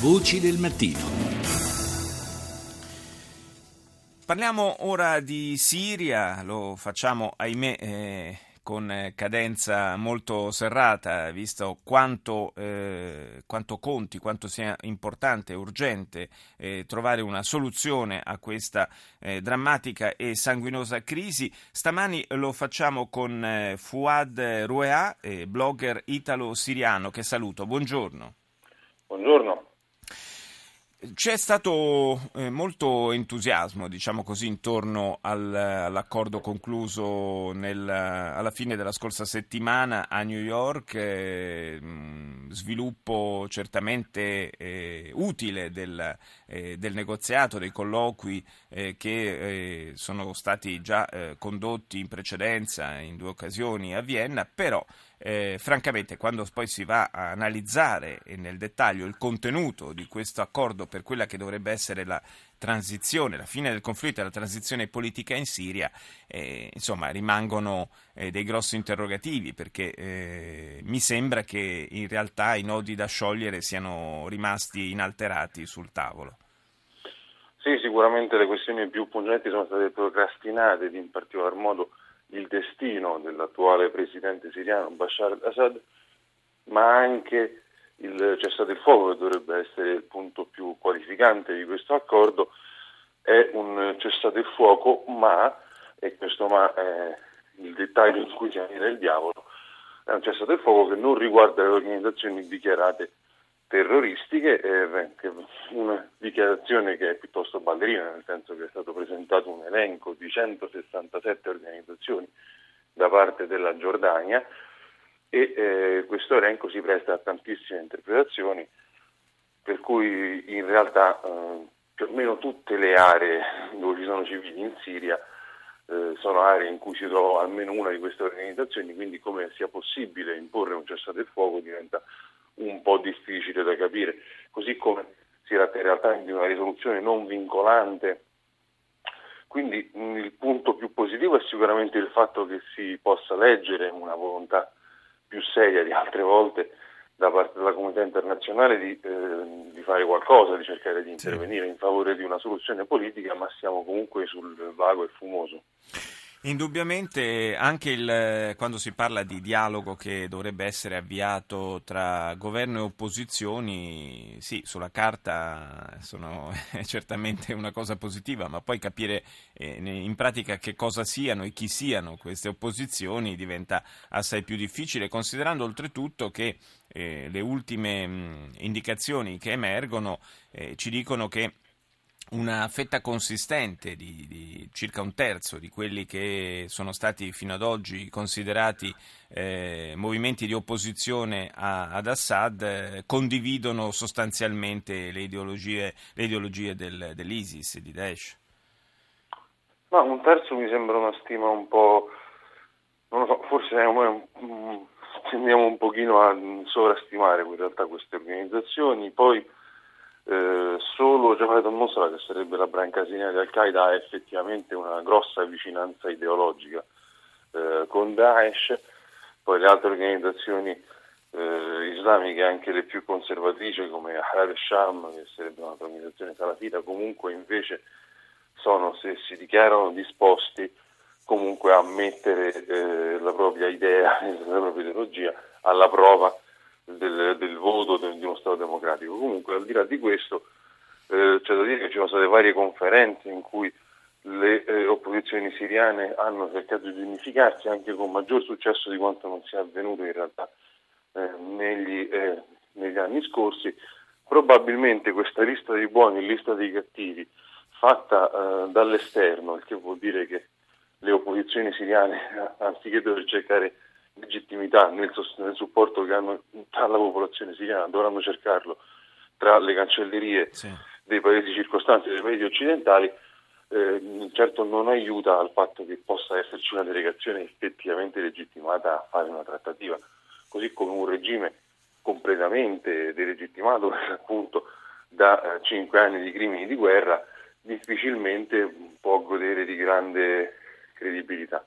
Voci del mattino. Parliamo ora di Siria, lo facciamo ahimè eh, con cadenza molto serrata, visto quanto, eh, quanto conti, quanto sia importante e urgente eh, trovare una soluzione a questa eh, drammatica e sanguinosa crisi. Stamani lo facciamo con eh, Fuad Ruea, blogger italo-siriano, che saluto. Buongiorno. Buongiorno. C'è stato eh, molto entusiasmo, diciamo così, intorno al, all'accordo concluso nel, alla fine della scorsa settimana a New York, eh, sviluppo certamente eh, utile del, eh, del, negoziato, dei colloqui eh, che eh, sono stati già condotti in precedenza in due occasioni a Vienna, però eh, francamente, quando poi si va a analizzare nel dettaglio il contenuto di questo accordo per quella che dovrebbe essere la transizione, la fine del conflitto e la transizione politica in Siria, eh, insomma, rimangono eh, dei grossi interrogativi perché eh, mi sembra che in realtà i nodi da sciogliere siano rimasti inalterati sul tavolo. Sì, sicuramente le questioni più pungenti sono state procrastinate in particolar modo il destino dell'attuale presidente siriano Bashar al-Assad, ma anche il cessate il fuoco che dovrebbe essere il punto più qualificante di questo accordo, è un cessate il fuoco, ma, e questo ma è il dettaglio in cui si anida il diavolo, è un cessate il fuoco che non riguarda le organizzazioni dichiarate terroristiche, eh, una dichiarazione che è piuttosto ballerina, nel senso che è stato presentato un elenco di 167 organizzazioni da parte della Giordania e eh, questo elenco si presta a tantissime interpretazioni, per cui in realtà eh, più o meno tutte le aree dove ci sono civili in Siria eh, sono aree in cui si trova almeno una di queste organizzazioni, quindi come sia possibile imporre un cessate il fuoco diventa un po' difficile da capire, così come si tratta in realtà di una risoluzione non vincolante. Quindi mh, il punto più positivo è sicuramente il fatto che si possa leggere una volontà più seria di altre volte da parte della comunità internazionale di, eh, di fare qualcosa, di cercare di intervenire in favore di una soluzione politica, ma siamo comunque sul vago e fumoso. Indubbiamente anche il, quando si parla di dialogo che dovrebbe essere avviato tra governo e opposizioni, sì, sulla carta sono, è certamente una cosa positiva, ma poi capire eh, in pratica che cosa siano e chi siano queste opposizioni diventa assai più difficile, considerando oltretutto che eh, le ultime mh, indicazioni che emergono eh, ci dicono che una fetta consistente di, di, circa un terzo di quelli che sono stati fino ad oggi considerati eh, movimenti di opposizione a, ad Assad eh, condividono sostanzialmente le ideologie, le ideologie del, dell'ISIS di Daesh. Ma un terzo mi sembra una stima un po', non lo so, forse tendiamo un pochino a sovrastimare in realtà queste organizzazioni, poi eh, solo Jabhat al-Nusra, che sarebbe la branca siriana di Al-Qaeda, ha effettivamente una grossa vicinanza ideologica eh, con Daesh, poi le altre organizzazioni eh, islamiche, anche le più conservatrici come Ahrar al-Sham, che sarebbe un'altra organizzazione salafita, comunque invece sono, se si dichiarano disposti comunque a mettere eh, la propria idea, la propria ideologia alla prova del, del voto di uno Stato democratico. Comunque, al di là di questo, eh, c'è da dire che ci sono state varie conferenze in cui le eh, opposizioni siriane hanno cercato di unificarsi anche con maggior successo di quanto non sia avvenuto in realtà eh, negli, eh, negli, anni scorsi. Probabilmente questa lista dei buoni, lista dei cattivi, fatta eh, dall'esterno, il che vuol dire che le opposizioni siriane, anziché dover cercare legittimità nel, nel supporto che hanno alla popolazione siriana, dovranno cercarlo tra le cancellerie sì. dei paesi circostanti, dei paesi occidentali, eh, certo non aiuta al fatto che possa esserci una delegazione effettivamente legittimata a fare una trattativa, così come un regime completamente delegittimato appunto da eh, cinque anni di crimini di guerra difficilmente può godere di grande credibilità.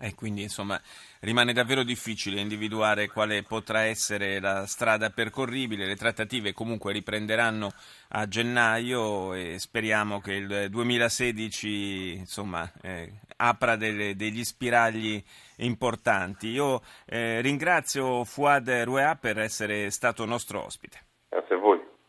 E quindi insomma rimane davvero difficile individuare quale potrà essere la strada percorribile. Le trattative comunque riprenderanno a gennaio e speriamo che il 2016 insomma, eh, apra delle, degli spiragli importanti. Io eh, ringrazio Fuad Ruea per essere stato nostro ospite.